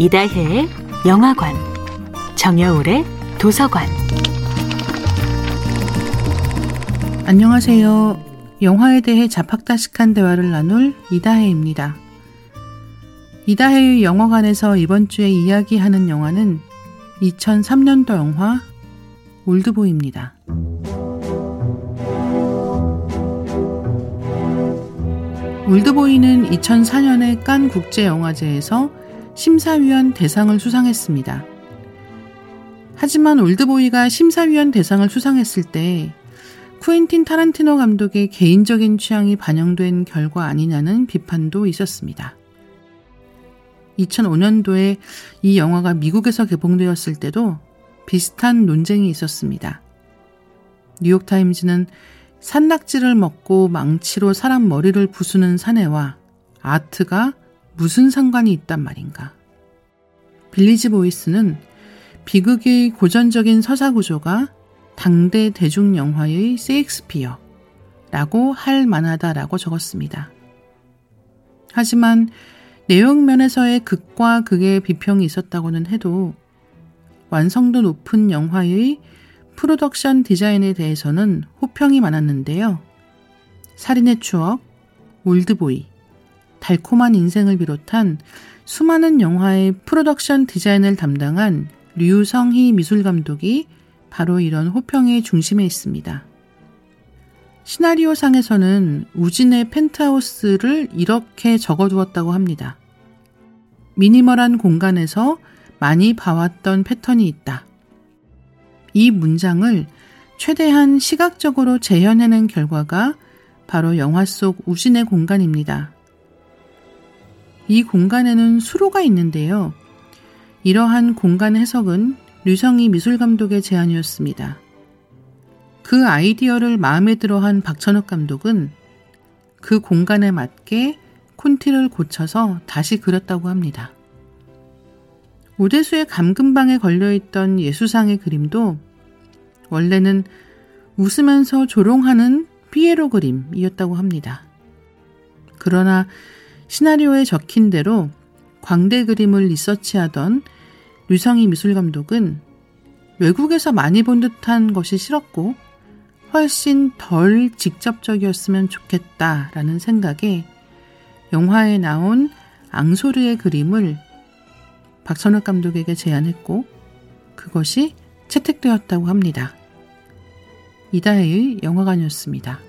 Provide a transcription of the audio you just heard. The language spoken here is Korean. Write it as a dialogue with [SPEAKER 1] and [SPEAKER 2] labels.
[SPEAKER 1] 이다혜의 영화관, 정여울의 도서관.
[SPEAKER 2] 안녕하세요. 영화에 대해 자팍다식한 대화를 나눌 이다혜입니다. 이다혜의 영화관에서 이번 주에 이야기하는 영화는 2003년도 영화 올드보이입니다. 올드보이는 2004년에 깐 국제영화제에서 심사위원 대상을 수상했습니다. 하지만 올드보이가 심사위원 대상을 수상했을 때 쿠엔틴 타란티노 감독의 개인적인 취향이 반영된 결과 아니냐는 비판도 있었습니다. 2005년도에 이 영화가 미국에서 개봉되었을 때도 비슷한 논쟁이 있었습니다. 뉴욕타임즈는 산낙지를 먹고 망치로 사람 머리를 부수는 사내와 아트가 무슨 상관이 있단 말인가. 빌리지 보이스는 비극의 고전적인 서사 구조가 당대 대중 영화의 세익스피어 라고 할 만하다라고 적었습니다. 하지만 내용 면에서의 극과 극의 비평이 있었다고는 해도 완성도 높은 영화의 프로덕션 디자인에 대해서는 호평이 많았는데요. 살인의 추억, 올드보이, 달콤한 인생을 비롯한 수많은 영화의 프로덕션 디자인을 담당한 류성희 미술 감독이 바로 이런 호평의 중심에 있습니다. 시나리오상에서는 우진의 펜트하우스를 이렇게 적어두었다고 합니다. 미니멀한 공간에서 많이 봐왔던 패턴이 있다. 이 문장을 최대한 시각적으로 재현해낸 결과가 바로 영화 속 우진의 공간입니다. 이 공간에는 수로가 있는데요. 이러한 공간 해석은 류성희 미술 감독의 제안이었습니다. 그 아이디어를 마음에 들어 한 박찬욱 감독은 그 공간에 맞게 콘티를 고쳐서 다시 그렸다고 합니다. 오대수의 감금방에 걸려있던 예수상의 그림도 원래는 웃으면서 조롱하는 피에로 그림이었다고 합니다. 그러나 시나리오에 적힌 대로 광대 그림을 리서치하던 류성희 미술 감독은 외국에서 많이 본 듯한 것이 싫었고 훨씬 덜 직접적이었으면 좋겠다라는 생각에 영화에 나온 앙소르의 그림을 박선욱 감독에게 제안했고 그것이 채택되었다고 합니다. 이다혜의 영화관이었습니다.